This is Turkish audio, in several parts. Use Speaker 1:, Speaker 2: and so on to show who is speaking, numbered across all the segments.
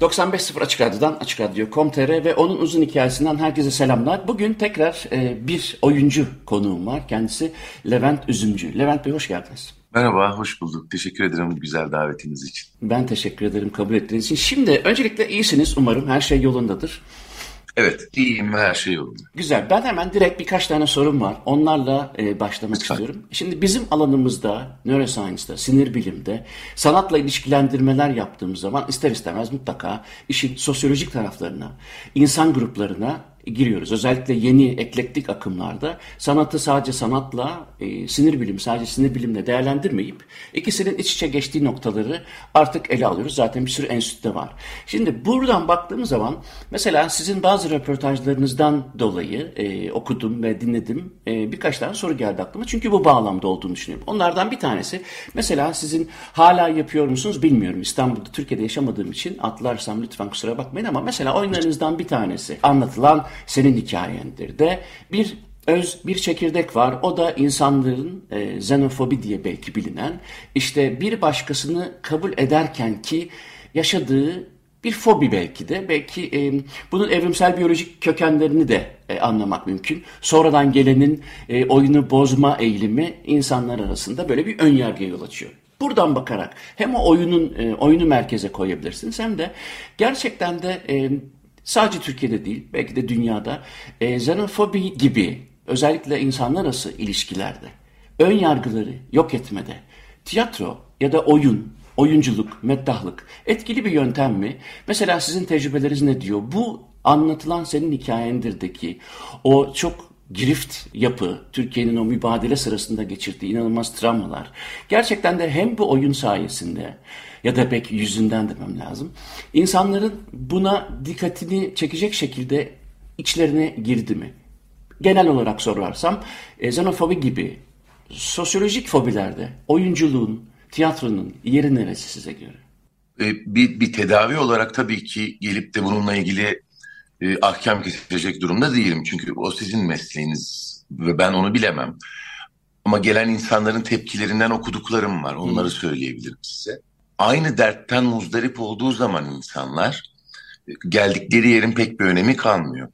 Speaker 1: 95.0 Açık Radyo'dan Açık Radyo.com.tr ve onun uzun hikayesinden herkese selamlar. Bugün tekrar e, bir oyuncu konuğum var. Kendisi Levent Üzümcü. Levent Bey hoş geldiniz.
Speaker 2: Merhaba, hoş bulduk. Teşekkür ederim bu güzel davetiniz için.
Speaker 1: Ben teşekkür ederim kabul ettiğiniz için. Şimdi öncelikle iyisiniz umarım. Her şey yolundadır.
Speaker 2: Evet, iyiyim her şey yolunda.
Speaker 1: Güzel. Ben hemen direkt birkaç tane sorum var. Onlarla e, başlamak Lütfen. istiyorum. Şimdi bizim alanımızda, neuroscience'da, sinir bilimde sanatla ilişkilendirmeler yaptığımız zaman ister istemez mutlaka işin sosyolojik taraflarına, insan gruplarına giriyoruz. Özellikle yeni eklektik akımlarda sanatı sadece sanatla, e, sinir bilimi sadece sinir bilimle değerlendirmeyip ikisinin iç içe geçtiği noktaları artık ele alıyoruz. Zaten bir sürü enstitüde var. Şimdi buradan baktığımız zaman mesela sizin bazı röportajlarınızdan dolayı e, okudum ve dinledim. E, birkaç tane soru geldi aklıma. Çünkü bu bağlamda olduğunu düşünüyorum. Onlardan bir tanesi mesela sizin hala yapıyor musunuz bilmiyorum. İstanbul'da, Türkiye'de yaşamadığım için atlarsam lütfen kusura bakmayın ama mesela oyunlarınızdan bir tanesi anlatılan senin hikayendir de bir öz bir çekirdek var. O da insanların e, xenofobi diye belki bilinen işte bir başkasını kabul ederken ki yaşadığı bir fobi belki de. Belki e, bunun evrimsel biyolojik kökenlerini de e, anlamak mümkün. Sonradan gelenin e, oyunu bozma eğilimi insanlar arasında böyle bir ön yargıya yol açıyor. Buradan bakarak hem o oyunun e, oyunu merkeze koyabilirsiniz hem de gerçekten de e, sadece Türkiye'de değil belki de dünyada e, xenofobi gibi özellikle insanlar arası ilişkilerde ön yargıları yok etmede tiyatro ya da oyun, oyunculuk, meddahlık etkili bir yöntem mi? Mesela sizin tecrübeleriniz ne diyor? Bu anlatılan senin hikayendirdeki o çok girift yapı, Türkiye'nin o mübadele sırasında geçirdiği inanılmaz travmalar. Gerçekten de hem bu oyun sayesinde ya da belki yüzünden demem lazım. İnsanların buna dikkatini çekecek şekilde içlerine girdi mi? Genel olarak sorarsam e, xenofobi gibi sosyolojik fobilerde oyunculuğun, tiyatronun yeri neresi size göre?
Speaker 2: E, bir, bir tedavi olarak tabii ki gelip de bununla ilgili e, ahkam kesecek durumda değilim. Çünkü o sizin mesleğiniz ve ben onu bilemem. Ama gelen insanların tepkilerinden okuduklarım var. Onları söyleyebilirim size aynı dertten muzdarip olduğu zaman insanlar geldikleri yerin pek bir önemi kalmıyor.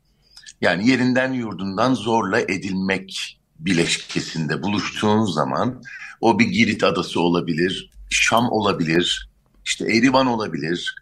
Speaker 2: Yani yerinden yurdundan zorla edilmek bileşkesinde buluştuğun zaman o bir Girit adası olabilir, Şam olabilir, işte Erivan olabilir,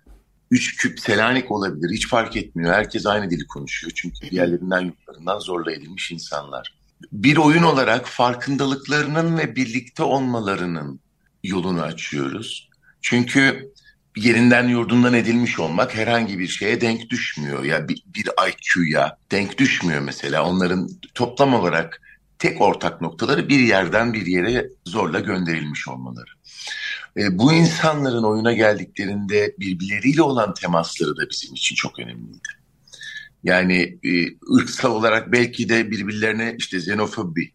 Speaker 2: üç küp Selanik olabilir hiç fark etmiyor. Herkes aynı dili konuşuyor çünkü diğerlerinden yurtlarından zorla edilmiş insanlar. Bir oyun olarak farkındalıklarının ve birlikte olmalarının yolunu açıyoruz. Çünkü yerinden yurdundan edilmiş olmak herhangi bir şeye denk düşmüyor. Ya bir, bir IQ'ya denk düşmüyor mesela. Onların toplam olarak tek ortak noktaları bir yerden bir yere zorla gönderilmiş olmaları. E, bu insanların oyuna geldiklerinde birbirleriyle olan temasları da bizim için çok önemliydi. Yani e, ırksal olarak belki de birbirlerine işte xenofobi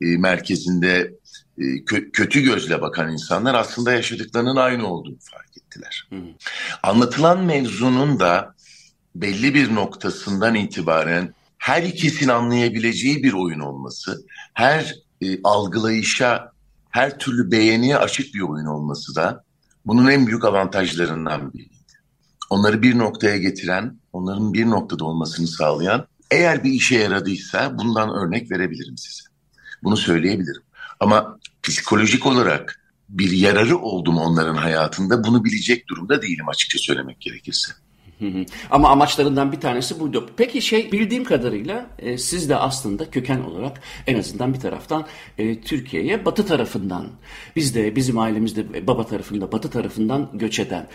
Speaker 2: e, merkezinde e, kötü gözle bakan insanlar aslında yaşadıklarının aynı olduğunu fark ettiler. Hı hı. Anlatılan mevzunun da belli bir noktasından itibaren her ikisini anlayabileceği bir oyun olması, her e, algılayışa, her türlü beğeniye açık bir oyun olması da bunun en büyük avantajlarından biriydi. Onları bir noktaya getiren, onların bir noktada olmasını sağlayan, eğer bir işe yaradıysa bundan örnek verebilirim size. Bunu söyleyebilirim. Ama psikolojik olarak bir yararı oldu mu onların hayatında bunu bilecek durumda değilim açıkça söylemek gerekirse.
Speaker 1: Ama amaçlarından bir tanesi buydu. Peki şey bildiğim kadarıyla e, siz de aslında köken olarak en azından bir taraftan e, Türkiye'ye batı tarafından biz de bizim ailemizde baba tarafında batı tarafından göç eden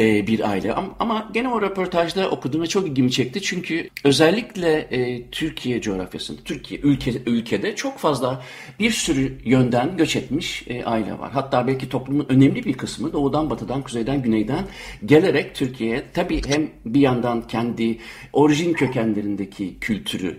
Speaker 1: e, bir aile. Ama, ama gene o röportajda okudum ve çok ilgimi çekti. Çünkü özellikle e, Türkiye coğrafyasında, Türkiye ülke, ülkede çok fazla bir sürü yönden göç etmiş e, aile var. Hatta belki toplumun önemli bir kısmı doğudan batıdan kuzeyden güneyden gelerek Türkiye'ye tabii hem bir yandan kendi orijin kökenlerindeki kültürü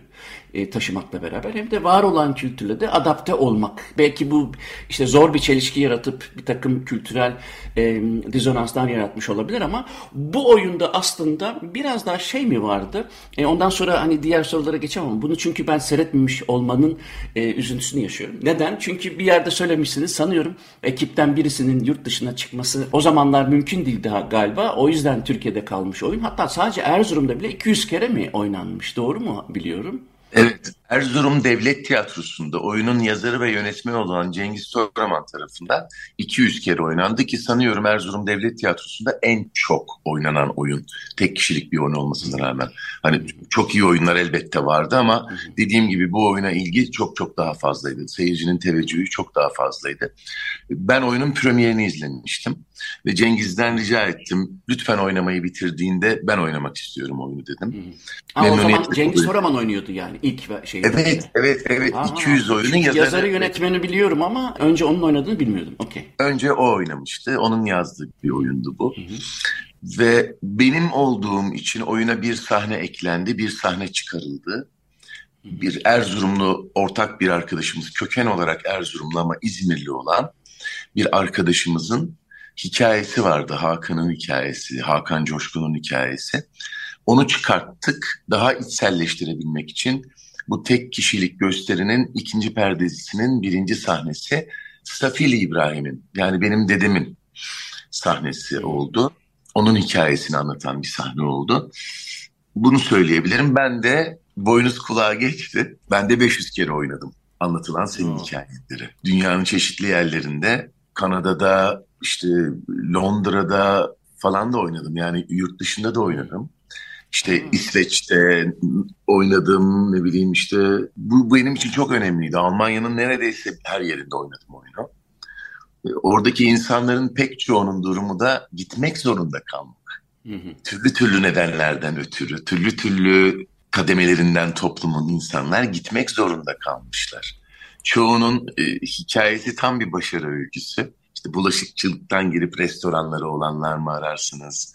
Speaker 1: e, taşımakla beraber hem de var olan kültürle de adapte olmak. Belki bu işte zor bir çelişki yaratıp bir takım kültürel e, dizonanslar yaratmış olabilir ama bu oyunda aslında biraz daha şey mi vardı? E, ondan sonra hani diğer sorulara geçemem. Bunu çünkü ben seyretmemiş olmanın e, üzüntüsünü yaşıyorum. Neden? Çünkü bir yerde söylemişsiniz sanıyorum ekipten birisinin yurt dışına çıkması o zamanlar mümkün değil daha galiba. O yüzden Türkiye'de kalmış oyun. Hatta sadece Erzurum'da bile 200 kere mi oynanmış? Doğru mu biliyorum?
Speaker 2: Evet, Erzurum Devlet Tiyatrosu'nda oyunun yazarı ve yönetmeni olan Cengiz Toraman tarafından 200 kere oynandı ki sanıyorum Erzurum Devlet Tiyatrosu'nda en çok oynanan oyun. Tek kişilik bir oyun olmasına rağmen. Hani çok iyi oyunlar elbette vardı ama dediğim gibi bu oyuna ilgi çok çok daha fazlaydı. Seyircinin teveccühü çok daha fazlaydı. Ben oyunun premierini izlemiştim ve Cengiz'den rica ettim. Lütfen oynamayı bitirdiğinde ben oynamak istiyorum oyunu dedim.
Speaker 1: Ama o zaman Cengiz Toraman oynuyordu yani ilk şey.
Speaker 2: Evet, evet, evet. Aha, 200 oyunun yazarı.
Speaker 1: Yazarı yönetmeni biliyorum ama önce onun oynadığını bilmiyordum. Okey.
Speaker 2: Önce o oynamıştı. Onun yazdığı bir oyundu bu. Hı hı. Ve benim olduğum için oyuna bir sahne eklendi, bir sahne çıkarıldı. Bir Erzurumlu ortak bir arkadaşımız, köken olarak Erzurumlu ama İzmirli olan bir arkadaşımızın hikayesi vardı. Hakan'ın hikayesi, Hakan Coşkun'un hikayesi. Onu çıkarttık daha içselleştirebilmek için bu tek kişilik gösterinin ikinci perdesinin birinci sahnesi Safili İbrahim'in yani benim dedemin sahnesi oldu. Onun hikayesini anlatan bir sahne oldu. Bunu söyleyebilirim. Ben de boynuz kulağa geçti. Ben de 500 kere oynadım anlatılan senin oh. hikayeleri. Dünyanın çeşitli yerlerinde, Kanada'da, işte Londra'da falan da oynadım. Yani yurt dışında da oynadım. İşte İsveç'te oynadım ne bileyim işte bu benim için çok önemliydi. Almanya'nın neredeyse her yerinde oynadım oyunu. E, oradaki insanların pek çoğunun durumu da gitmek zorunda kalmak. Hı hı. Türlü türlü nedenlerden ötürü, türlü türlü kademelerinden toplumun insanlar gitmek zorunda kalmışlar. Çoğunun e, hikayesi tam bir başarı öyküsü. İşte bulaşıkçılıktan girip restoranları olanlar mı ararsınız?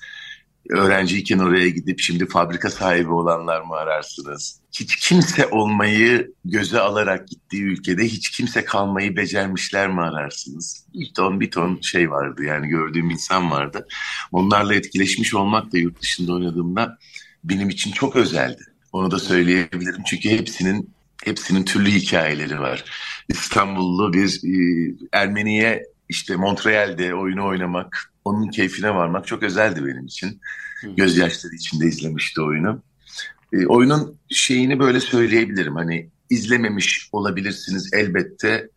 Speaker 2: öğrenciyken oraya gidip şimdi fabrika sahibi olanlar mı ararsınız? Hiç kimse olmayı göze alarak gittiği ülkede hiç kimse kalmayı becermişler mi ararsınız? Bir ton bir ton şey vardı yani gördüğüm insan vardı. Onlarla etkileşmiş olmak da yurt dışında oynadığımda benim için çok özeldi. Onu da söyleyebilirim çünkü hepsinin hepsinin türlü hikayeleri var. İstanbullu bir e, Ermeniye işte Montreal'de oyunu oynamak, onun keyfine varmak çok özeldi benim için. Gözyaşları içinde izlemişti oyunu. E, oyunun şeyini böyle söyleyebilirim. Hani izlememiş olabilirsiniz elbette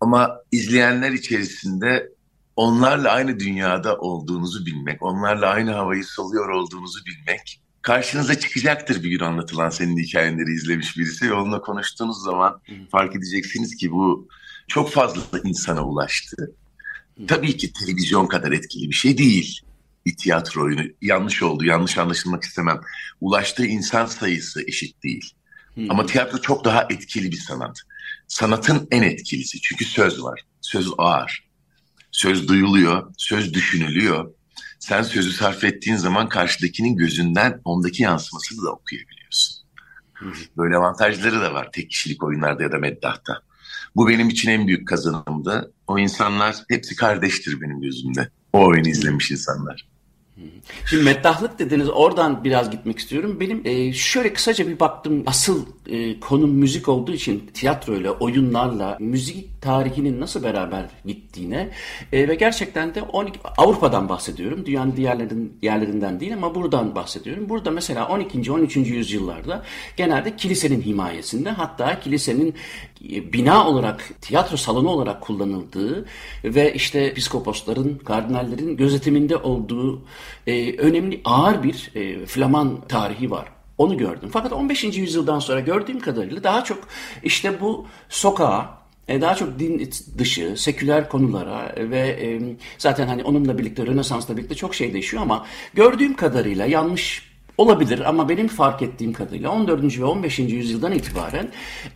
Speaker 2: ama izleyenler içerisinde onlarla aynı dünyada olduğunuzu bilmek, onlarla aynı havayı soluyor olduğunuzu bilmek karşınıza çıkacaktır bir gün anlatılan senin hikayeleri izlemiş birisi ve onunla konuştuğunuz zaman fark edeceksiniz ki bu çok fazla insana ulaştı. Tabii ki televizyon kadar etkili bir şey değil bir tiyatro oyunu. Yanlış oldu, yanlış anlaşılmak istemem. Ulaştığı insan sayısı eşit değil. Hmm. Ama tiyatro çok daha etkili bir sanat. Sanatın en etkilisi çünkü söz var. Söz ağır. Söz duyuluyor, söz düşünülüyor. Sen sözü sarf ettiğin zaman karşıdakinin gözünden ondaki yansımasını da okuyabiliyorsun. Böyle avantajları da var tek kişilik oyunlarda ya da meddahta. Bu benim için en büyük kazanımdı. O insanlar hepsi kardeştir benim gözümde. O oyunu izlemiş insanlar.
Speaker 1: Şimdi meddahlık dediniz oradan biraz gitmek istiyorum. Benim e, şöyle kısaca bir baktım asıl e, konum müzik olduğu için tiyatroyla, oyunlarla, müzik tarihinin nasıl beraber gittiğine e, ve gerçekten de 12, Avrupa'dan bahsediyorum. Dünyanın diğerlerin, yerlerinden değil ama buradan bahsediyorum. Burada mesela 12. 13. yüzyıllarda genelde kilisenin himayesinde hatta kilisenin e, bina olarak, tiyatro salonu olarak kullanıldığı ve işte piskoposların, kardinallerin gözetiminde olduğu e, önemli ağır bir e, Flaman tarihi var. Onu gördüm. Fakat 15. yüzyıldan sonra gördüğüm kadarıyla daha çok işte bu sokağa, e, daha çok din dışı, seküler konulara ve e, zaten hani onunla birlikte, Rönesans'la birlikte çok şey değişiyor ama gördüğüm kadarıyla yanlış olabilir ama benim fark ettiğim kadarıyla 14. ve 15. yüzyıldan itibaren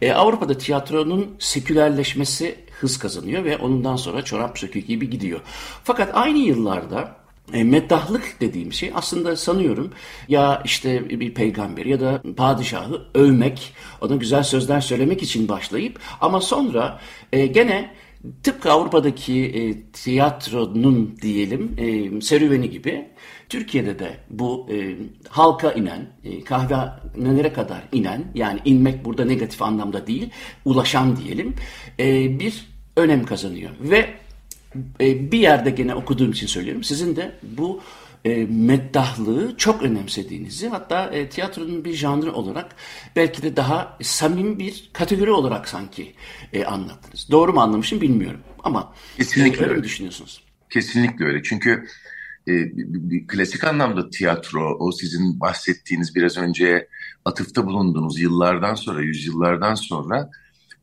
Speaker 1: e, Avrupa'da tiyatronun sekülerleşmesi hız kazanıyor ve ondan sonra çorap sökü gibi gidiyor. Fakat aynı yıllarda e, meddahlık dediğim şey aslında sanıyorum ya işte bir peygamber ya da padişahı övmek, ona güzel sözler söylemek için başlayıp ama sonra e, gene tıpkı Avrupa'daki e, tiyatronun diyelim e, serüveni gibi Türkiye'de de bu e, halka inen, e, kahvenelere kadar inen yani inmek burada negatif anlamda değil, ulaşan diyelim e, bir önem kazanıyor. Ve e, bir yerde gene okuduğum için söylüyorum. Sizin de bu e, meddahlığı çok önemsediğinizi hatta e, tiyatronun bir janrı olarak belki de daha samimi bir kategori olarak sanki e, anlattınız. Doğru mu anlamışım bilmiyorum ama
Speaker 2: Kesinlikle
Speaker 1: öyle
Speaker 2: öyle.
Speaker 1: düşünüyorsunuz?
Speaker 2: Kesinlikle öyle. Çünkü e, klasik anlamda tiyatro, o sizin bahsettiğiniz biraz önce atıfta bulunduğunuz yıllardan sonra, yüzyıllardan sonra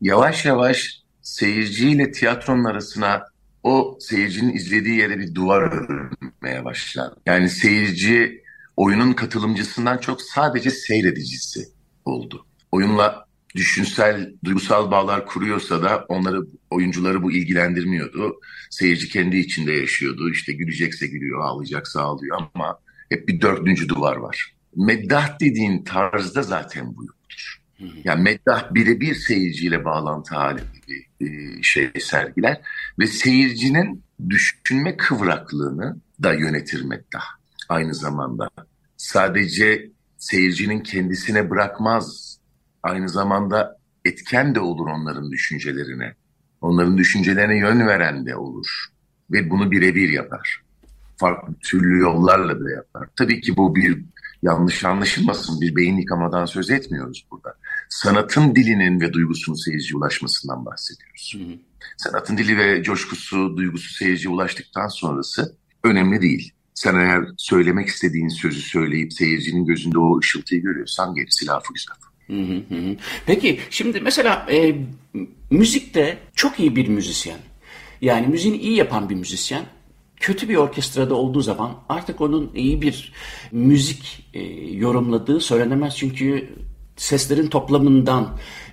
Speaker 2: yavaş yavaş seyirciyle tiyatronun arasına o seyircinin izlediği yere bir duvar örmeye başlar. Yani seyirci oyunun katılımcısından çok sadece seyredicisi oldu. Oyunla düşünsel, duygusal bağlar kuruyorsa da onları oyuncuları bu ilgilendirmiyordu. Seyirci kendi içinde yaşıyordu. İşte gülecekse gülüyor, ağlayacaksa ağlıyor ama hep bir dördüncü duvar var. Meddah dediğin tarzda zaten bu. Yani meddah birebir seyirciyle bağlantı halinde bir şey sergiler ve seyircinin düşünme kıvraklığını da yönetir meddah aynı zamanda. Sadece seyircinin kendisine bırakmaz, aynı zamanda etken de olur onların düşüncelerine. Onların düşüncelerine yön veren de olur ve bunu birebir yapar. Farklı türlü yollarla da yapar. Tabii ki bu bir yanlış anlaşılmasın bir beyin yıkamadan söz etmiyoruz burada. Sanatın dilinin ve duygusunun seyirciye ulaşmasından bahsediyoruz. Hı hı. Sanatın dili ve coşkusu, duygusu seyirciye ulaştıktan sonrası önemli değil. Sen eğer söylemek istediğin sözü söyleyip seyircinin gözünde o ışıltıyı görüyorsan gerisi lafı güzel.
Speaker 1: Hı hı hı. Peki şimdi mesela e, müzikte çok iyi bir müzisyen yani müziğini iyi yapan bir müzisyen kötü bir orkestrada olduğu zaman artık onun iyi bir müzik e, yorumladığı söylenemez çünkü seslerin toplamından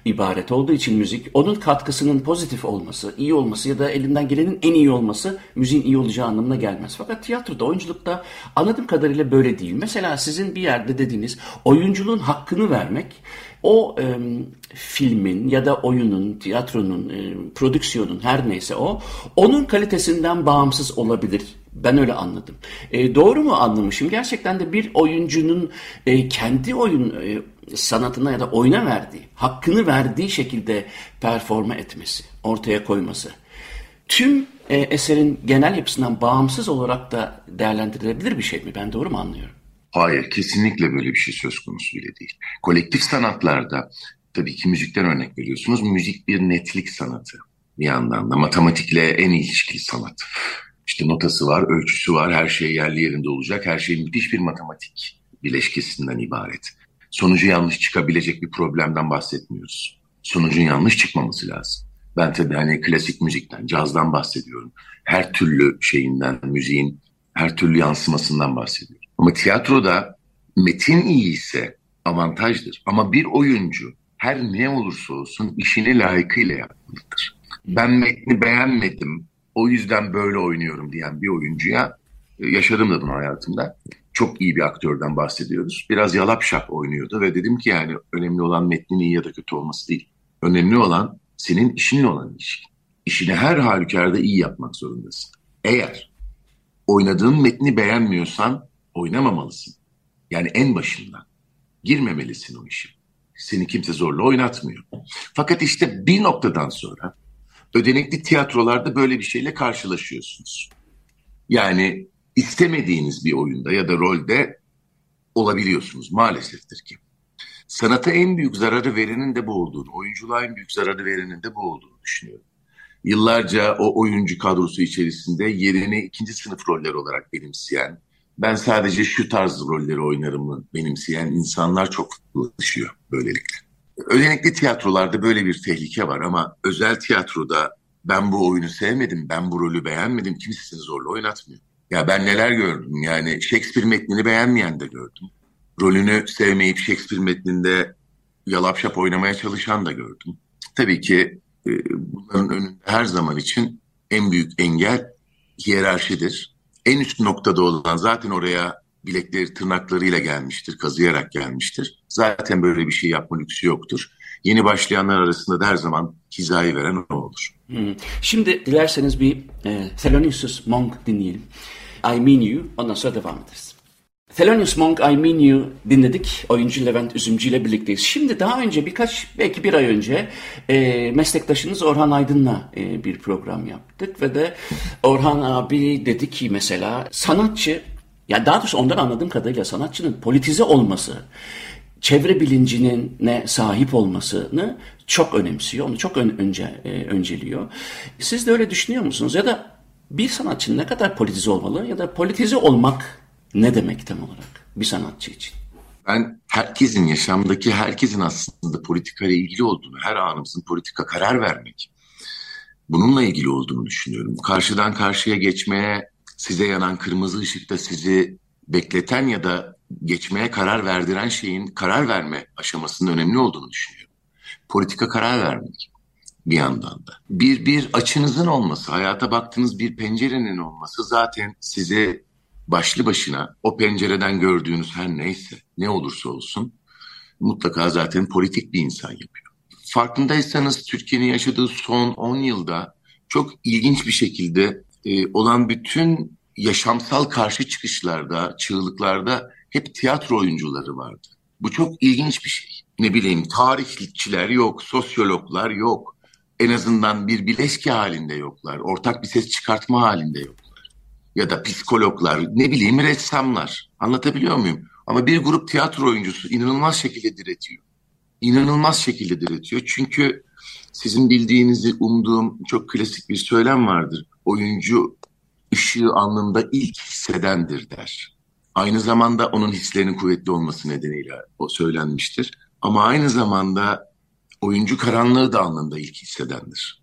Speaker 1: ibaret olduğu için müzik onun katkısının pozitif olması, iyi olması ya da elinden gelenin en iyi olması müziğin iyi olacağı anlamına gelmez. Fakat tiyatroda, oyunculukta anladığım kadarıyla böyle değil. Mesela sizin bir yerde dediğiniz oyunculuğun hakkını vermek o e, filmin ya da oyunun, tiyatronun, e, prodüksiyonun her neyse o onun kalitesinden bağımsız olabilir. Ben öyle anladım. E, doğru mu anlamışım? Gerçekten de bir oyuncunun e, kendi oyun e, sanatına ya da oyuna verdiği, hakkını verdiği şekilde performa etmesi, ortaya koyması. Tüm e, eserin genel yapısından bağımsız olarak da değerlendirilebilir bir şey mi? Ben doğru mu anlıyorum?
Speaker 2: Hayır, kesinlikle böyle bir şey söz konusu bile değil. Kolektif sanatlarda, tabii ki müzikten örnek veriyorsunuz, müzik bir netlik sanatı bir yandan da. Matematikle en ilişkili sanat. İşte notası var, ölçüsü var, her şey yerli yerinde olacak, her şey müthiş bir matematik bileşkesinden ibaret. Sonucu yanlış çıkabilecek bir problemden bahsetmiyoruz. Sonucun yanlış çıkmaması lazım. Ben tabii hani klasik müzikten, cazdan bahsediyorum. Her türlü şeyinden, müziğin her türlü yansımasından bahsediyorum. Ama tiyatroda metin iyi ise avantajdır. Ama bir oyuncu her ne olursa olsun işini layıkıyla yapmalıdır. Ben metni beğenmedim, o yüzden böyle oynuyorum diyen bir oyuncuya e, yaşadım da bunu hayatımda. Çok iyi bir aktörden bahsediyoruz. Biraz yalap şap oynuyordu ve dedim ki yani önemli olan metnin iyi ya da kötü olması değil. Önemli olan senin işinle olan ilişkin. İşini her halükarda iyi yapmak zorundasın. Eğer oynadığın metni beğenmiyorsan oynamamalısın. Yani en başından girmemelisin o işi. Seni kimse zorla oynatmıyor. Fakat işte bir noktadan sonra ödenekli tiyatrolarda böyle bir şeyle karşılaşıyorsunuz. Yani istemediğiniz bir oyunda ya da rolde olabiliyorsunuz maaleseftir ki. Sanata en büyük zararı verenin de bu olduğunu, oyunculuğa en büyük zararı verenin de bu olduğunu düşünüyorum. Yıllarca o oyuncu kadrosu içerisinde yerini ikinci sınıf roller olarak benimseyen, ben sadece şu tarz rolleri oynarımı benimseyen insanlar çok fazlalaşıyor böylelikle. Özellikle tiyatrolarda böyle bir tehlike var ama özel tiyatroda ben bu oyunu sevmedim, ben bu rolü beğenmedim, kimse seni zorla oynatmıyor. Ya ben neler gördüm yani Shakespeare metnini beğenmeyen de gördüm. Rolünü sevmeyip Shakespeare metninde yalapşap oynamaya çalışan da gördüm. Tabii ki e, bunların önünde her zaman için en büyük engel hiyerarşidir. En üst noktada olan zaten oraya bilekleri tırnaklarıyla gelmiştir, kazıyarak gelmiştir. Zaten böyle bir şey yapma lüksü yoktur. Yeni başlayanlar arasında da her zaman hizayı veren o olur.
Speaker 1: Hmm. Şimdi dilerseniz bir e, Thelonious Monk dinleyelim. I Mean You, ondan sonra devam ederiz. Thelonious Monk, I Mean You dinledik. Oyuncu Levent Üzümcü ile birlikteyiz. Şimdi daha önce birkaç, belki bir ay önce e, meslektaşınız Orhan Aydın'la e, bir program yaptık. Ve de Orhan abi dedi ki mesela sanatçı, ya daha doğrusu ondan anladığım kadarıyla sanatçının politize olması, çevre bilincinin ne sahip olmasını çok önemsiyor. Onu çok ön, önce e, önceliyor. Siz de öyle düşünüyor musunuz? Ya da bir sanatçı ne kadar politize olmalı ya da politize olmak ne demek tam olarak bir sanatçı için?
Speaker 2: Ben herkesin yaşamdaki herkesin aslında politikayla ilgili olduğunu, her anımızın politika karar vermek, bununla ilgili olduğunu düşünüyorum. Karşıdan karşıya geçmeye, size yanan kırmızı ışıkta sizi bekleten ya da geçmeye karar verdiren şeyin karar verme aşamasının önemli olduğunu düşünüyorum. Politika karar vermek bir yandan da. Bir, bir açınızın olması, hayata baktığınız bir pencerenin olması zaten size başlı başına o pencereden gördüğünüz her neyse, ne olursa olsun mutlaka zaten politik bir insan yapıyor. Farkındaysanız Türkiye'nin yaşadığı son 10 yılda çok ilginç bir şekilde e, olan bütün yaşamsal karşı çıkışlarda, çığlıklarda hep tiyatro oyuncuları vardı. Bu çok ilginç bir şey. Ne bileyim tarihçiler yok, sosyologlar yok, en azından bir bileşki halinde yoklar. Ortak bir ses çıkartma halinde yoklar. Ya da psikologlar, ne bileyim ressamlar. Anlatabiliyor muyum? Ama bir grup tiyatro oyuncusu inanılmaz şekilde diretiyor. İnanılmaz şekilde diretiyor. Çünkü sizin bildiğinizi umduğum çok klasik bir söylem vardır. Oyuncu ışığı anlamda ilk hissedendir der. Aynı zamanda onun hislerinin kuvvetli olması nedeniyle o söylenmiştir. Ama aynı zamanda oyuncu karanlığı da anında ilk hissedendir.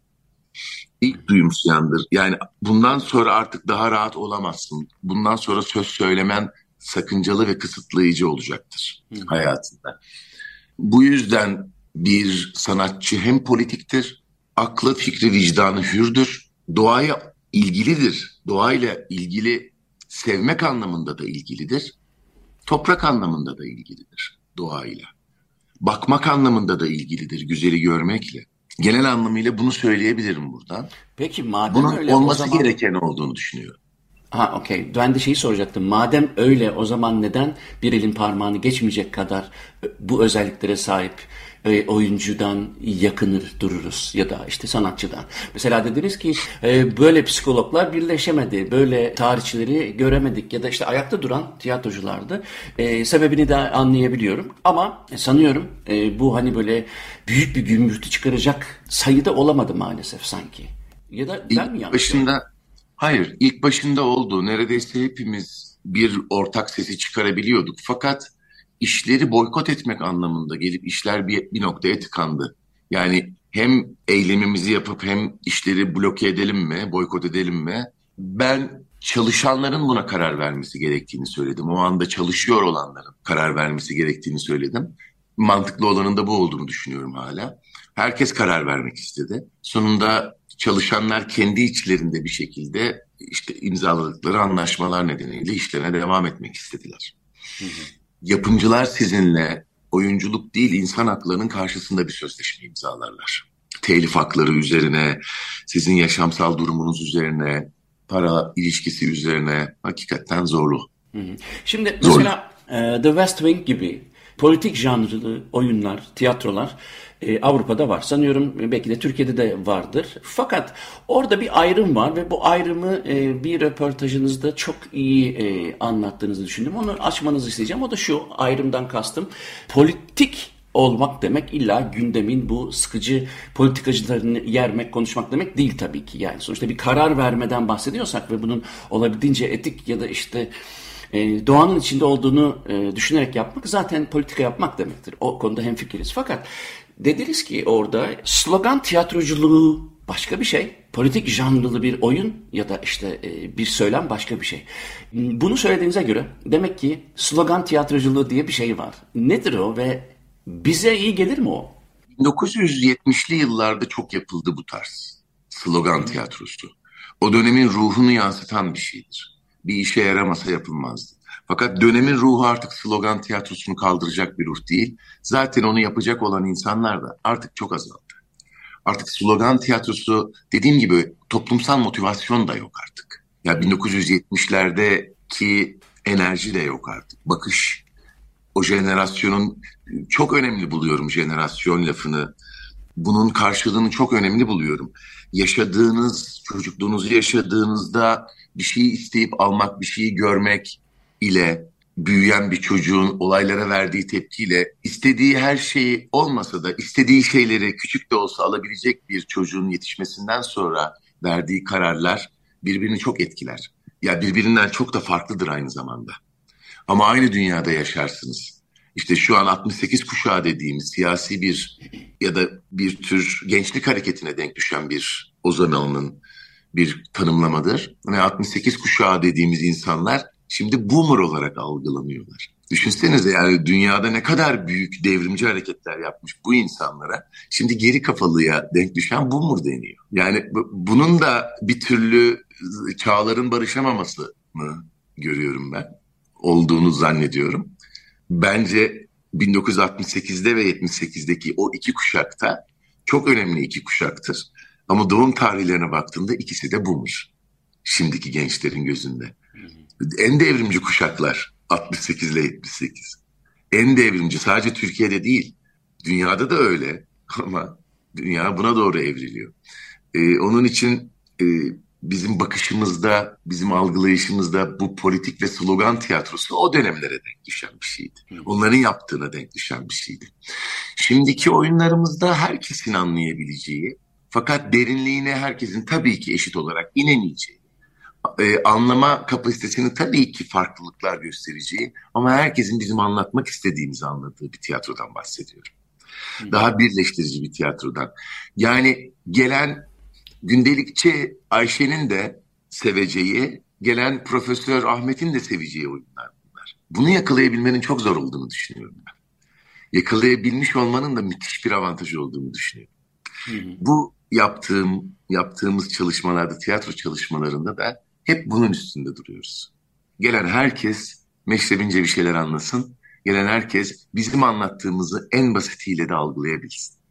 Speaker 2: İlk duyumsayandır. Yani bundan sonra artık daha rahat olamazsın. Bundan sonra söz söylemen sakıncalı ve kısıtlayıcı olacaktır Hı. hayatında. Bu yüzden bir sanatçı hem politiktir, aklı, fikri, vicdanı hürdür, doğaya ilgilidir. Doğayla ilgili sevmek anlamında da ilgilidir. Toprak anlamında da ilgilidir doğayla bakmak anlamında da ilgilidir güzeli görmekle. Genel anlamıyla bunu söyleyebilirim buradan.
Speaker 1: Peki madem
Speaker 2: Bunun
Speaker 1: öyle
Speaker 2: olması
Speaker 1: o zaman...
Speaker 2: gereken olduğunu düşünüyorum.
Speaker 1: Ha okey. Ben de şeyi soracaktım. Madem öyle o zaman neden bir elin parmağını geçmeyecek kadar bu özelliklere sahip e, oyuncudan yakınır dururuz ya da işte sanatçıdan. Mesela dediniz ki e, böyle psikologlar birleşemedi, böyle tarihçileri göremedik ya da işte ayakta duran tiyatroculardı. E, sebebini de anlayabiliyorum ama sanıyorum e, bu hani böyle büyük bir gümbürtü çıkaracak sayıda olamadı maalesef sanki. Ya da ben mi yanlış?
Speaker 2: Başında, hayır, ilk başında oldu. Neredeyse hepimiz bir ortak sesi çıkarabiliyorduk. Fakat işleri boykot etmek anlamında gelip işler bir, bir noktaya tıkandı. Yani hem eylemimizi yapıp hem işleri bloke edelim mi, boykot edelim mi? Ben çalışanların buna karar vermesi gerektiğini söyledim. O anda çalışıyor olanların karar vermesi gerektiğini söyledim. Mantıklı olanın da bu olduğunu düşünüyorum hala. Herkes karar vermek istedi. Sonunda çalışanlar kendi içlerinde bir şekilde işte imzaladıkları anlaşmalar nedeniyle işlerine devam etmek istediler. Hı hı yapımcılar sizinle oyunculuk değil insan haklarının karşısında bir sözleşme imzalarlar. Telif hakları üzerine, sizin yaşamsal durumunuz üzerine, para ilişkisi üzerine hakikaten zorlu.
Speaker 1: Şimdi mesela Zorlu. The West Wing gibi politik janrlı oyunlar, tiyatrolar e, Avrupa'da var. Sanıyorum belki de Türkiye'de de vardır. Fakat orada bir ayrım var ve bu ayrımı e, bir röportajınızda çok iyi e, anlattığınızı düşündüm. Onu açmanızı isteyeceğim. O da şu ayrımdan kastım. Politik olmak demek illa gündemin bu sıkıcı politikacılarını yermek, konuşmak demek değil tabii ki. Yani sonuçta bir karar vermeden bahsediyorsak ve bunun olabildiğince etik ya da işte e, doğanın içinde olduğunu e, düşünerek yapmak zaten politika yapmak demektir. O konuda hemfikiriz. Fakat dediniz ki orada slogan tiyatroculuğu başka bir şey. Politik janrlı bir oyun ya da işte e, bir söylem başka bir şey. Bunu söylediğinize göre demek ki slogan tiyatroculuğu diye bir şey var. Nedir o ve bize iyi gelir mi o?
Speaker 2: 1970'li yıllarda çok yapıldı bu tarz slogan tiyatrosu. O dönemin ruhunu yansıtan bir şeydir. Bir işe yaramasa yapılmazdı. Fakat dönemin ruhu artık slogan tiyatrosunu kaldıracak bir ruh değil. Zaten onu yapacak olan insanlar da artık çok azaldı. Artık slogan tiyatrosu dediğim gibi toplumsal motivasyon da yok artık. Ya 1970'lerdeki enerji de yok artık. Bakış o jenerasyonun çok önemli buluyorum jenerasyon lafını. Bunun karşılığını çok önemli buluyorum. Yaşadığınız, çocukluğunuzu yaşadığınızda bir şeyi isteyip almak, bir şeyi görmek ile büyüyen bir çocuğun olaylara verdiği tepkiyle istediği her şeyi olmasa da istediği şeyleri küçük de olsa alabilecek bir çocuğun yetişmesinden sonra verdiği kararlar birbirini çok etkiler. Ya birbirinden çok da farklıdır aynı zamanda. Ama aynı dünyada yaşarsınız. İşte şu an 68 kuşağı dediğimiz siyasi bir ya da bir tür gençlik hareketine denk düşen bir o zamanın bir tanımlamadır. Ve 68 kuşağı dediğimiz insanlar şimdi boomer olarak algılanıyorlar. Düşünsenize yani dünyada ne kadar büyük devrimci hareketler yapmış bu insanlara şimdi geri kafalıya denk düşen boomer deniyor. Yani bunun da bir türlü çağların barışamaması mı görüyorum ben olduğunu zannediyorum. Bence 1968'de ve 78'deki o iki kuşakta çok önemli iki kuşaktır. Ama doğum tarihlerine baktığında ikisi de boomer. Şimdiki gençlerin gözünde. En devrimci kuşaklar 68 ile 78. En devrimci sadece Türkiye'de değil. Dünyada da öyle ama dünya buna doğru evriliyor. Ee, onun için e, bizim bakışımızda, bizim algılayışımızda bu politik ve slogan tiyatrosu o dönemlere denk düşen bir şeydi. Onların yaptığına denk düşen bir şeydi. Şimdiki oyunlarımızda herkesin anlayabileceği fakat derinliğine herkesin tabii ki eşit olarak inemeyeceği, e, anlama kapasitesini tabii ki farklılıklar göstereceği ama herkesin bizim anlatmak istediğimizi anladığı bir tiyatrodan bahsediyorum. Daha birleştirici bir tiyatrodan. Yani gelen gündelikçi Ayşe'nin de seveceği, gelen Profesör Ahmet'in de seveceği oyunlar bunlar. Bunu yakalayabilmenin çok zor olduğunu düşünüyorum ben. Yakalayabilmiş olmanın da müthiş bir avantajı olduğunu düşünüyorum. Hı hı. Bu yaptığım yaptığımız çalışmalarda, tiyatro çalışmalarında da hep bunun üstünde duruyoruz. Gelen herkes meşrebince bir şeyler anlasın. Gelen herkes bizim anlattığımızı en basitiyle de algılayabilsin.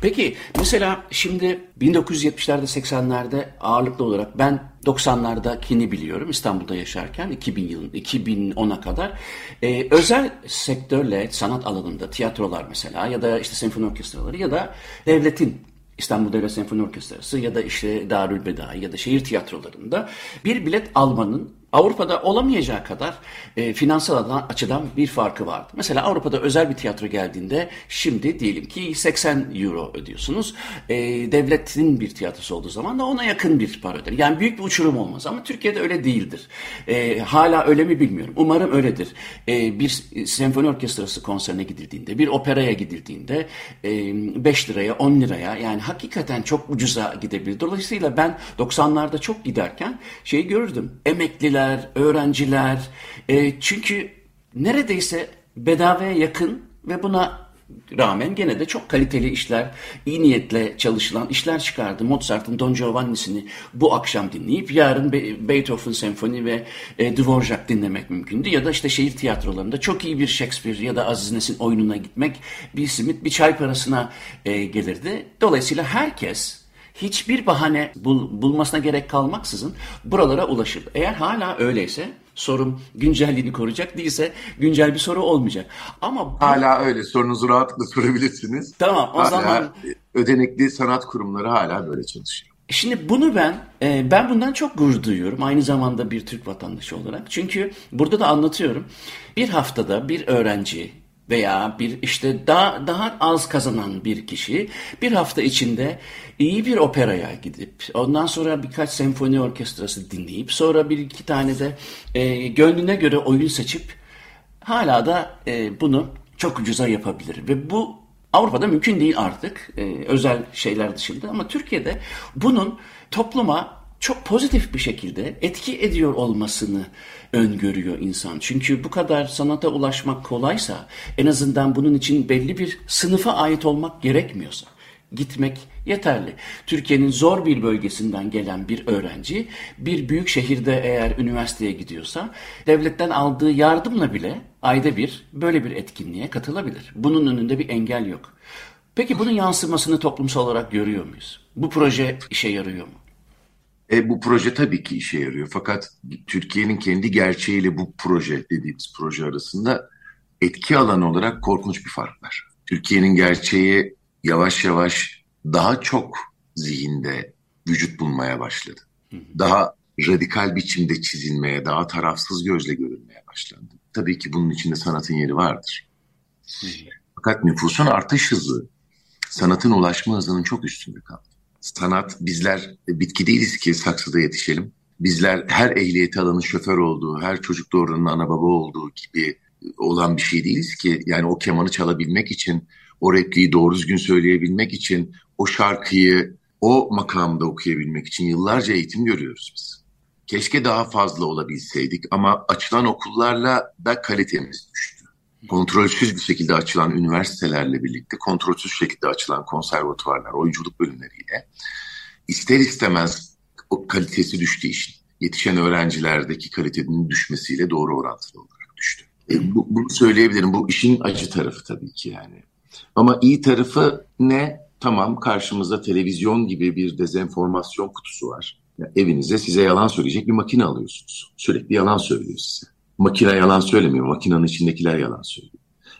Speaker 1: Peki mesela şimdi 1970'lerde 80'lerde ağırlıklı olarak ben 90'lardakini biliyorum İstanbul'da yaşarken 2000 yılın 2010'a kadar e, özel sektörle sanat alanında tiyatrolar mesela ya da işte senfoni orkestraları ya da devletin İstanbul Devlet Senfoni Orkestrası ya da işte Darül Bedai ya da şehir tiyatrolarında bir bilet almanın Avrupa'da olamayacağı kadar e, finansal açıdan bir farkı vardı. Mesela Avrupa'da özel bir tiyatro geldiğinde şimdi diyelim ki 80 euro ödüyorsunuz. E, devletin bir tiyatrosu olduğu zaman da ona yakın bir para öder. Yani büyük bir uçurum olmaz ama Türkiye'de öyle değildir. E, hala öyle mi bilmiyorum. Umarım öyledir. E, bir senfoni orkestrası konserine gidildiğinde, bir operaya gidildiğinde e, 5 liraya, 10 liraya yani hakikaten çok ucuza gidebilir. Dolayısıyla ben 90'larda çok giderken şeyi görürdüm. Emekliler öğrenciler, öğrenciler. E, çünkü neredeyse bedavaya yakın ve buna rağmen gene de çok kaliteli işler, iyi niyetle çalışılan işler çıkardı. Mozart'ın Don Giovanni'sini bu akşam dinleyip yarın Be Beethoven Senfoni ve e, Dvorak dinlemek mümkündü. Ya da işte şehir tiyatrolarında çok iyi bir Shakespeare ya da Aziz Nesin oyununa gitmek bir simit bir çay parasına e, gelirdi. Dolayısıyla herkes hiçbir bahane bul, bulmasına gerek kalmaksızın buralara ulaşır. Eğer hala öyleyse sorum güncelliğini koruyacak değilse güncel bir soru olmayacak. Ama bu...
Speaker 2: hala öyle sorunuzu rahatlıkla sorabilirsiniz.
Speaker 1: Tamam o
Speaker 2: hala
Speaker 1: zaman
Speaker 2: ödenekli sanat kurumları hala böyle çalışıyor.
Speaker 1: Şimdi bunu ben e, ben bundan çok gurur duyuyorum aynı zamanda bir Türk vatandaşı olarak. Çünkü burada da anlatıyorum. Bir haftada bir öğrenci veya bir işte daha daha az kazanan bir kişi bir hafta içinde iyi bir operaya gidip ondan sonra birkaç senfoni orkestrası dinleyip sonra bir iki tane de e, gönlüne göre oyun seçip hala da e, bunu çok ucuza yapabilir. Ve bu Avrupa'da mümkün değil artık e, özel şeyler dışında. Ama Türkiye'de bunun topluma çok pozitif bir şekilde etki ediyor olmasını öngörüyor insan. Çünkü bu kadar sanata ulaşmak kolaysa en azından bunun için belli bir sınıfa ait olmak gerekmiyorsa gitmek yeterli. Türkiye'nin zor bir bölgesinden gelen bir öğrenci bir büyük şehirde eğer üniversiteye gidiyorsa devletten aldığı yardımla bile ayda bir böyle bir etkinliğe katılabilir. Bunun önünde bir engel yok. Peki bunun yansımasını toplumsal olarak görüyor muyuz? Bu proje işe yarıyor mu?
Speaker 2: E, bu proje tabii ki işe yarıyor. Fakat Türkiye'nin kendi gerçeğiyle bu proje dediğimiz proje arasında etki alanı olarak korkunç bir fark var. Türkiye'nin gerçeği yavaş yavaş daha çok zihinde vücut bulmaya başladı. Daha radikal biçimde çizilmeye, daha tarafsız gözle görülmeye başlandı. Tabii ki bunun içinde sanatın yeri vardır. Fakat nüfusun artış hızı sanatın ulaşma hızının çok üstünde kaldı. Sanat, bizler bitki değiliz ki saksıda yetişelim. Bizler her ehliyeti alanın şoför olduğu, her çocuk doğuranın ana baba olduğu gibi olan bir şey değiliz ki. Yani o kemanı çalabilmek için, o repliği doğru düzgün söyleyebilmek için, o şarkıyı o makamda okuyabilmek için yıllarca eğitim görüyoruz biz. Keşke daha fazla olabilseydik ama açılan okullarla da kalitemiz düştü. Kontrolsüz bir şekilde açılan üniversitelerle birlikte kontrolsüz şekilde açılan konservatuvarlar, oyunculuk bölümleriyle ister istemez o kalitesi düştüğü için yetişen öğrencilerdeki kalitenin düşmesiyle doğru orantılı olarak düştü. E, bu, bunu söyleyebilirim. Bu işin acı tarafı tabii ki yani. Ama iyi tarafı ne? Tamam karşımızda televizyon gibi bir dezenformasyon kutusu var. Yani evinize size yalan söyleyecek bir makine alıyorsunuz. Sürekli yalan söylüyor size. Makine yalan söylemiyor. Makinenin içindekiler yalan söylüyor.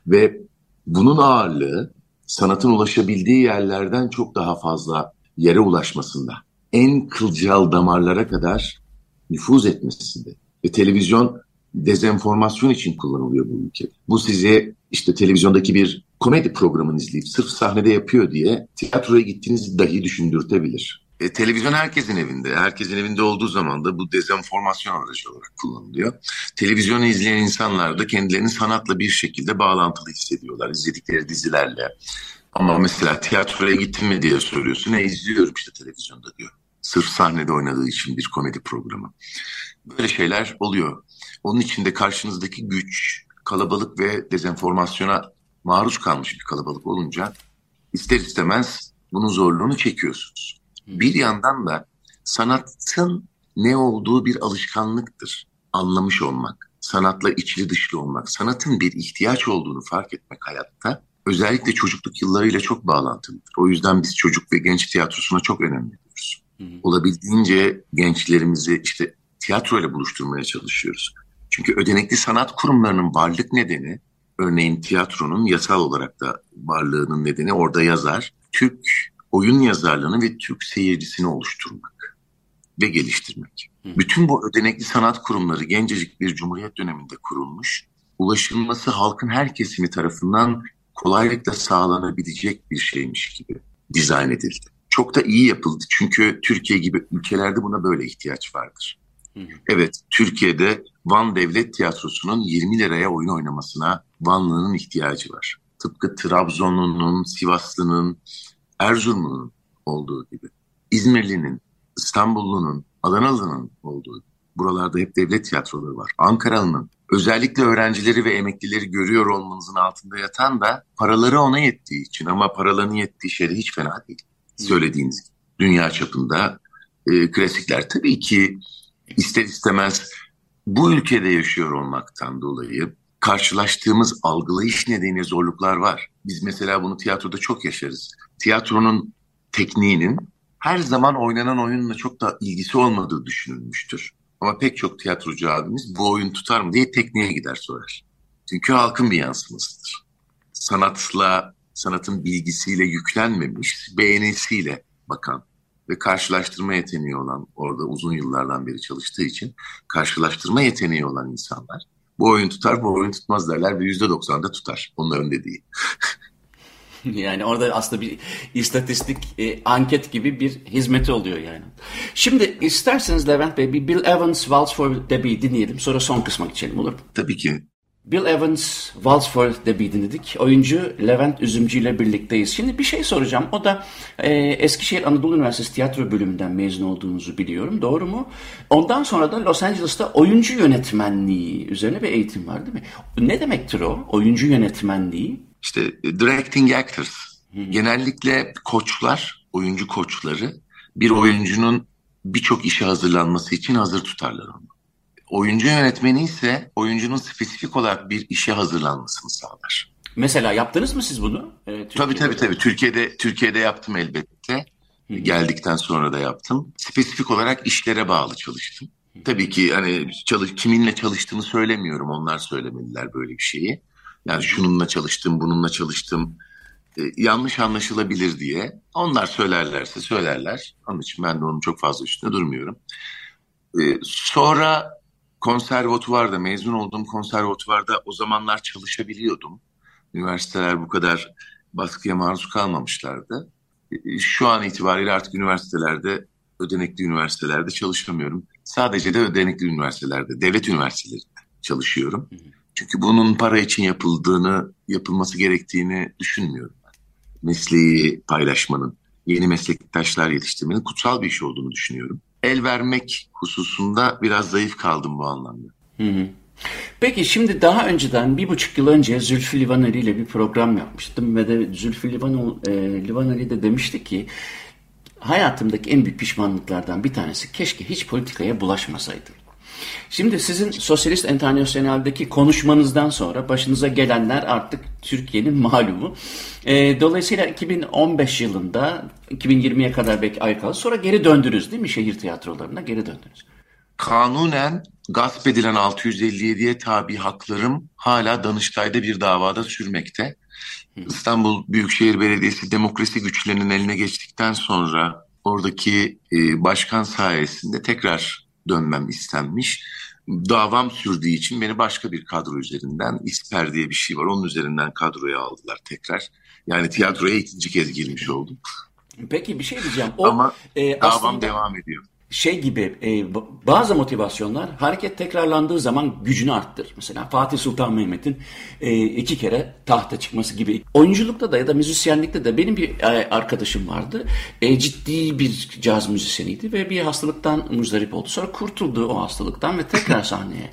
Speaker 2: Ve bunun ağırlığı sanatın ulaşabildiği yerlerden çok daha fazla yere ulaşmasında. En kılcal damarlara kadar nüfuz etmesinde. Ve televizyon dezenformasyon için kullanılıyor bu ülke. Bu size işte televizyondaki bir komedi programını izleyip sırf sahnede yapıyor diye tiyatroya gittiğinizi dahi düşündürtebilir. E, televizyon herkesin evinde. Herkesin evinde olduğu zaman da bu dezenformasyon aracı olarak kullanılıyor. Televizyonu izleyen insanlar da kendilerini sanatla bir şekilde bağlantılı hissediyorlar. izledikleri dizilerle. Ama mesela tiyatroya gittin mi diye soruyorsun. Ne izliyorum işte televizyonda diyor. Sırf sahnede oynadığı için bir komedi programı. Böyle şeyler oluyor. Onun içinde karşınızdaki güç, kalabalık ve dezenformasyona maruz kalmış bir kalabalık olunca ister istemez bunun zorluğunu çekiyorsunuz. Bir yandan da sanatın ne olduğu bir alışkanlıktır. Anlamış olmak, sanatla içli dışlı olmak, sanatın bir ihtiyaç olduğunu fark etmek hayatta özellikle çocukluk yıllarıyla çok bağlantılıdır. O yüzden biz çocuk ve genç tiyatrosuna çok önem veriyoruz. Olabildiğince gençlerimizi işte tiyatro ile buluşturmaya çalışıyoruz. Çünkü ödenekli sanat kurumlarının varlık nedeni, örneğin tiyatronun yasal olarak da varlığının nedeni orada yazar. Türk oyun yazarlığını ve Türk seyircisini oluşturmak ve geliştirmek. Hı. Bütün bu ödenekli sanat kurumları gencecik bir cumhuriyet döneminde kurulmuş, ulaşılması halkın her kesimi tarafından kolaylıkla sağlanabilecek bir şeymiş gibi dizayn edildi. Çok da iyi yapıldı çünkü Türkiye gibi ülkelerde buna böyle ihtiyaç vardır. Hı. Evet, Türkiye'de Van Devlet Tiyatrosu'nun 20 liraya oyun oynamasına Vanlı'nın ihtiyacı var. Tıpkı Trabzonlu'nun, Sivaslı'nın, Erzurumlu'nun olduğu gibi. İzmirli'nin, İstanbullu'nun, Adanalı'nın olduğu gibi. Buralarda hep devlet tiyatroları var. Ankaralı'nın, özellikle öğrencileri ve emeklileri görüyor olmanızın altında yatan da paraları ona yettiği için ama paralarının yettiği şey de hiç fena değil. Söylediğiniz gibi. Dünya çapında e, klasikler tabii ki ister istemez bu ülkede yaşıyor olmaktan dolayı karşılaştığımız algılayış nedeniyle zorluklar var. Biz mesela bunu tiyatroda çok yaşarız. Tiyatronun tekniğinin her zaman oynanan oyunla çok da ilgisi olmadığı düşünülmüştür. Ama pek çok tiyatrocu abimiz bu oyun tutar mı diye tekniğe gider sorar. Çünkü halkın bir yansımasıdır. Sanatla, sanatın bilgisiyle yüklenmemiş, beğenisiyle bakan ve karşılaştırma yeteneği olan orada uzun yıllardan beri çalıştığı için karşılaştırma yeteneği olan insanlar bu oyun tutar, bu oyun tutmaz derler ve yüzde doksan tutar. Onların dediği.
Speaker 1: Yani orada aslında bir istatistik e, anket gibi bir hizmeti oluyor yani. Şimdi isterseniz Levent Bey bir Bill Evans Waltz for Debbie dinleyelim. Sonra son kısma geçelim olur mu?
Speaker 2: Tabii ki.
Speaker 1: Bill Evans Waltz for Debbie dinledik. Oyuncu Levent Üzümcü ile birlikteyiz. Şimdi bir şey soracağım. O da e, Eskişehir Anadolu Üniversitesi tiyatro bölümünden mezun olduğunuzu biliyorum. Doğru mu? Ondan sonra da Los Angeles'ta oyuncu yönetmenliği üzerine bir eğitim var değil mi? Ne demektir o? Oyuncu yönetmenliği?
Speaker 2: İşte e, directing actors. Genellikle koçlar, oyuncu koçları bir oyuncunun birçok işe hazırlanması için hazır tutarlar onu. Oyuncu yönetmeni ise oyuncunun spesifik olarak bir işe hazırlanmasını sağlar.
Speaker 1: Mesela yaptınız mı siz bunu?
Speaker 2: Ee, tabii tabii tabii. Türkiye'de Türkiye'de yaptım elbette. Hı. Geldikten sonra da yaptım. Spesifik olarak işlere bağlı çalıştım. Tabii ki hani çalış, kiminle çalıştığını söylemiyorum. Onlar söylemeliler böyle bir şeyi. Yani şununla çalıştım, bununla çalıştım. E, yanlış anlaşılabilir diye. Onlar söylerlerse söylerler. Onun için ben de onun çok fazla üstünde durmuyorum. E, sonra konservatuvarda, mezun olduğum konservatuvarda o zamanlar çalışabiliyordum. Üniversiteler bu kadar baskıya maruz kalmamışlardı. E, şu an itibariyle artık üniversitelerde, ödenekli üniversitelerde çalışamıyorum. Sadece de ödenekli üniversitelerde, devlet üniversitelerinde çalışıyorum. Hı hı. Çünkü bunun para için yapıldığını, yapılması gerektiğini düşünmüyorum. Mesleği paylaşmanın, yeni meslektaşlar yetiştirmenin kutsal bir iş olduğunu düşünüyorum. El vermek hususunda biraz zayıf kaldım bu anlamda. Hı hı.
Speaker 1: Peki şimdi daha önceden bir buçuk yıl önce Zülfü Livaneli ile bir program yapmıştım ve de Zülfü Livaneli de demişti ki hayatımdaki en büyük pişmanlıklardan bir tanesi keşke hiç politikaya bulaşmasaydım. Şimdi sizin Sosyalist Enternasyonel'deki konuşmanızdan sonra başınıza gelenler artık Türkiye'nin malumu. E, dolayısıyla 2015 yılında 2020'ye kadar belki ay kaldı. Sonra geri döndünüz değil mi şehir tiyatrolarına geri döndünüz.
Speaker 2: Kanunen gasp edilen 657'ye tabi haklarım hala Danıştay'da bir davada sürmekte. İstanbul Büyükşehir Belediyesi demokrasi güçlerinin eline geçtikten sonra oradaki e, başkan sayesinde tekrar dönmem istenmiş. Davam sürdüğü için beni başka bir kadro üzerinden İsper diye bir şey var. Onun üzerinden kadroya aldılar tekrar. Yani tiyatroya ikinci kez girmiş oldum.
Speaker 1: Peki bir şey diyeceğim. O,
Speaker 2: Ama e, davam aslında... devam ediyor
Speaker 1: şey gibi e, bazı motivasyonlar hareket tekrarlandığı zaman gücünü arttırır. Mesela Fatih Sultan Mehmet'in e, iki kere tahta çıkması gibi. Oyunculukta da ya da müzisyenlikte de benim bir e, arkadaşım vardı. E, ciddi bir caz müzisyeniydi ve bir hastalıktan muzdarip oldu. Sonra kurtuldu o hastalıktan ve tekrar sahneye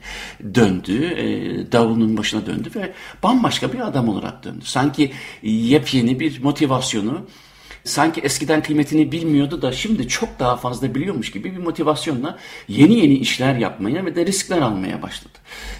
Speaker 1: döndü. E, davulun başına döndü ve bambaşka bir adam olarak döndü. Sanki yepyeni bir motivasyonu sanki eskiden kıymetini bilmiyordu da şimdi çok daha fazla biliyormuş gibi bir motivasyonla yeni yeni işler yapmaya ve de riskler almaya başladı.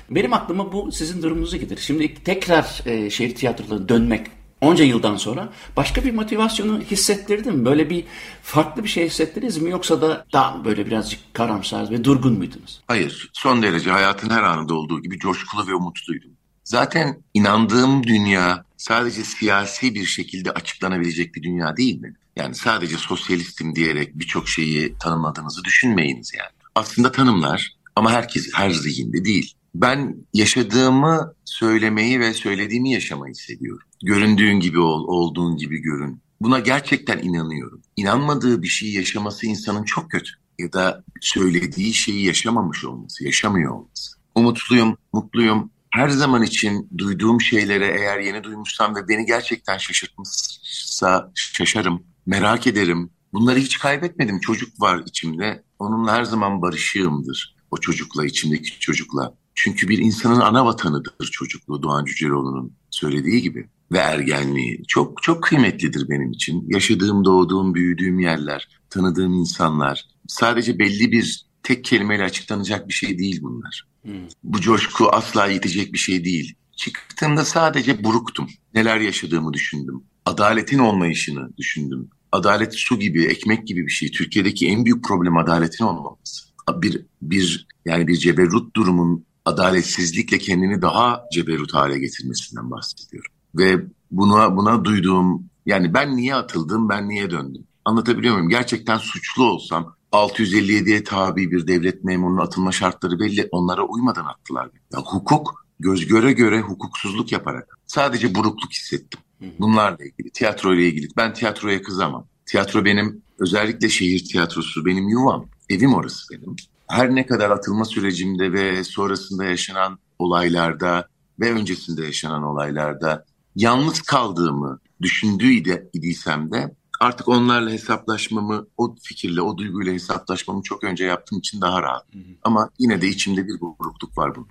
Speaker 1: Benim aklıma bu sizin durumunuzu getirir. Şimdi tekrar e, şehir tiyatrolarına dönmek onca yıldan sonra başka bir motivasyonu hissettirdi mi? Böyle bir farklı bir şey hissettiniz mi yoksa da daha böyle birazcık karamsar ve durgun muydunuz?
Speaker 2: Hayır. Son derece hayatın her anında olduğu gibi coşkulu ve umutluydum. Zaten inandığım dünya sadece siyasi bir şekilde açıklanabilecek bir dünya değil mi? Yani sadece sosyalistim diyerek birçok şeyi tanımladığınızı düşünmeyiniz yani. Aslında tanımlar ama herkes her zihinde değil. Ben yaşadığımı söylemeyi ve söylediğimi yaşamayı seviyorum. Göründüğün gibi ol, olduğun gibi görün. Buna gerçekten inanıyorum. İnanmadığı bir şeyi yaşaması insanın çok kötü. Ya da söylediği şeyi yaşamamış olması, yaşamıyor olması. Umutluyum, mutluyum, her zaman için duyduğum şeylere eğer yeni duymuşsam ve beni gerçekten şaşırtmışsa şaşarım, merak ederim. Bunları hiç kaybetmedim. Çocuk var içimde. Onunla her zaman barışığımdır. O çocukla, içimdeki çocukla. Çünkü bir insanın ana vatanıdır çocukluğu Doğan Cüceloğlu'nun söylediği gibi. Ve ergenliği çok çok kıymetlidir benim için. Yaşadığım, doğduğum, büyüdüğüm yerler, tanıdığım insanlar. Sadece belli bir tek kelimeyle açıklanacak bir şey değil bunlar. Hmm. Bu coşku asla yitecek bir şey değil. Çıktığımda sadece buruktum. Neler yaşadığımı düşündüm. Adaletin olmayışını düşündüm. Adalet su gibi, ekmek gibi bir şey. Türkiye'deki en büyük problem adaletin olmaması. bir bir yani bir ceberrut durumun adaletsizlikle kendini daha ceberut hale getirmesinden bahsediyorum. Ve buna buna duyduğum yani ben niye atıldım, ben niye döndüm? Anlatabiliyor muyum? Gerçekten suçlu olsam 657'ye tabi bir devlet memurunun atılma şartları belli. Onlara uymadan attılar. Ya hukuk göz göre göre hukuksuzluk yaparak sadece burukluk hissettim. Bunlarla ilgili, tiyatro ile ilgili. Ben tiyatroya kızamam. Tiyatro benim, özellikle şehir tiyatrosu benim yuvam. Evim orası benim. Her ne kadar atılma sürecimde ve sonrasında yaşanan olaylarda ve öncesinde yaşanan olaylarda yalnız kaldığımı düşündüğü idiysem de artık onlarla hesaplaşmamı, o fikirle, o duyguyla hesaplaşmamı çok önce yaptığım için daha rahat. Hı hı. Ama yine de içimde bir burukluk var bunun.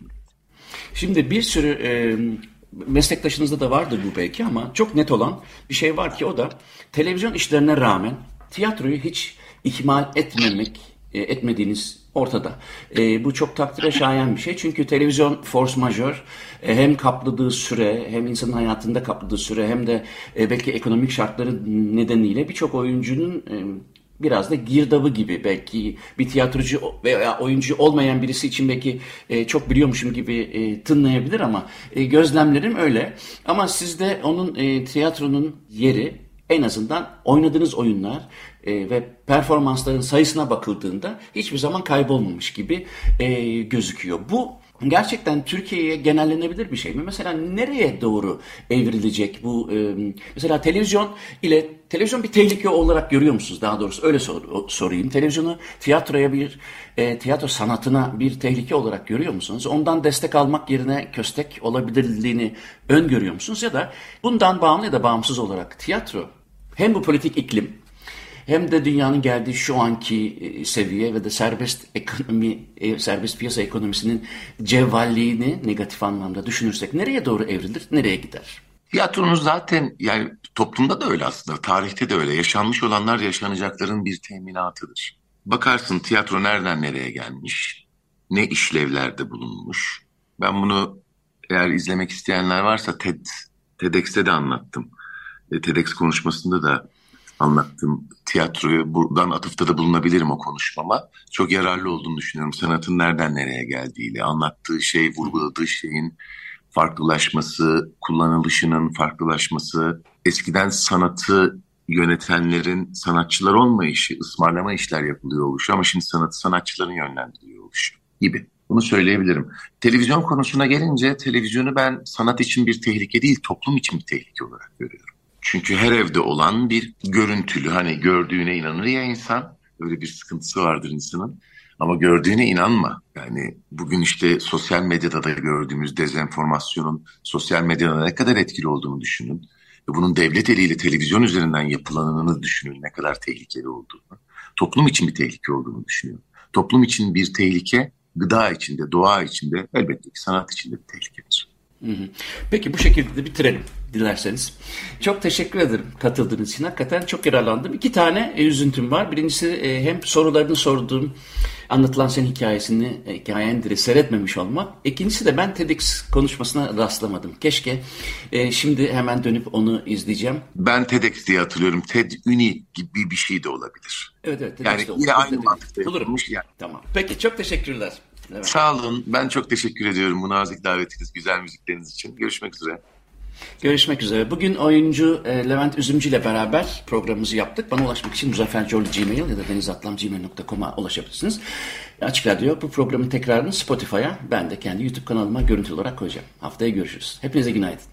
Speaker 1: Şimdi bir sürü e, meslektaşınızda da vardır bu belki ama çok net olan bir şey var ki o da televizyon işlerine rağmen tiyatroyu hiç ihmal etmemek, e, etmediğiniz ortada. E, bu çok takdire şayan bir şey. Çünkü televizyon force majör e, hem kapladığı süre hem insanın hayatında kapladığı süre hem de e, belki ekonomik şartları nedeniyle birçok oyuncunun e, biraz da girdabı gibi belki bir tiyatrocu veya oyuncu olmayan birisi için belki e, çok biliyormuşum gibi e, tınlayabilir ama e, gözlemlerim öyle. Ama sizde onun tiyatronun yeri en azından oynadığınız oyunlar e, ve performansların sayısına bakıldığında hiçbir zaman kaybolmamış gibi e, gözüküyor. Bu gerçekten Türkiye'ye genellenebilir bir şey mi? Mesela nereye doğru evrilecek bu? E, mesela televizyon ile televizyon bir tehlike olarak görüyor musunuz? Daha doğrusu öyle sor, sorayım. Televizyonu tiyatroya bir e, tiyatro sanatına bir tehlike olarak görüyor musunuz? Ondan destek almak yerine köstek olabilirliğini öngörüyor musunuz? Ya da bundan bağımlı ya da bağımsız olarak tiyatro hem bu politik iklim hem de dünyanın geldiği şu anki e, seviye ve de serbest ekonomi, e, serbest piyasa ekonomisinin cevvalliğini negatif anlamda düşünürsek nereye doğru evrilir, nereye gider?
Speaker 2: Tiyatronun zaten yani toplumda da öyle aslında, tarihte de öyle. Yaşanmış olanlar yaşanacakların bir teminatıdır. Bakarsın tiyatro nereden nereye gelmiş, ne işlevlerde bulunmuş. Ben bunu eğer izlemek isteyenler varsa TED, TEDx'te de anlattım. E, TEDx konuşmasında da anlattım. Tiyatroyu buradan atıfta da bulunabilirim o konuşmama. Çok yararlı olduğunu düşünüyorum. Sanatın nereden nereye geldiğiyle, anlattığı şey, vurguladığı şeyin farklılaşması, kullanılışının farklılaşması, eskiden sanatı yönetenlerin sanatçılar olmayışı, ısmarlama işler yapılıyor oluşu ama şimdi sanatı sanatçıların yönlendiriyor oluşu gibi. Bunu söyleyebilirim. Televizyon konusuna gelince televizyonu ben sanat için bir tehlike değil, toplum için bir tehlike olarak görüyorum. Çünkü her evde olan bir görüntülü hani gördüğüne inanır ya insan. Öyle bir sıkıntısı vardır insanın. Ama gördüğüne inanma. Yani bugün işte sosyal medyada da gördüğümüz dezenformasyonun sosyal medyada ne kadar etkili olduğunu düşünün. Ve bunun devlet eliyle televizyon üzerinden yapılanını düşünün ne kadar tehlikeli olduğunu. Toplum için bir tehlike olduğunu düşünüyorum. Toplum için bir tehlike gıda içinde, doğa içinde elbette ki sanat içinde bir tehlikedir.
Speaker 1: Peki bu şekilde de bitirelim dilerseniz. Çok teşekkür ederim katıldığınız için. Hakikaten çok yararlandım. İki tane e, üzüntüm var. Birincisi e, hem sorularını sorduğum anlatılan senin hikayesini, e, hikayendiri seyretmemiş olmak. İkincisi de ben TEDx konuşmasına rastlamadım. Keşke şimdi hemen dönüp onu izleyeceğim.
Speaker 2: Ben TEDx diye hatırlıyorum. TED Uni gibi bir şey de olabilir.
Speaker 1: Evet evet.
Speaker 2: yani yine aynı mantıkta yapılmış.
Speaker 1: Yani. Tamam. Peki çok teşekkürler.
Speaker 2: Evet. Sağ olun. Ben çok teşekkür ediyorum bu nazik davetiniz, güzel müzikleriniz için. Görüşmek üzere.
Speaker 1: Görüşmek üzere. Bugün oyuncu e, Levent Üzümcü ile beraber programımızı yaptık. Bana ulaşmak için Muzaffer Gmail ya da denizatlam.gmail.com'a ulaşabilirsiniz. Açık Radyo bu programın tekrarını Spotify'a ben de kendi YouTube kanalıma görüntü olarak koyacağım. Haftaya görüşürüz. Hepinize günaydın.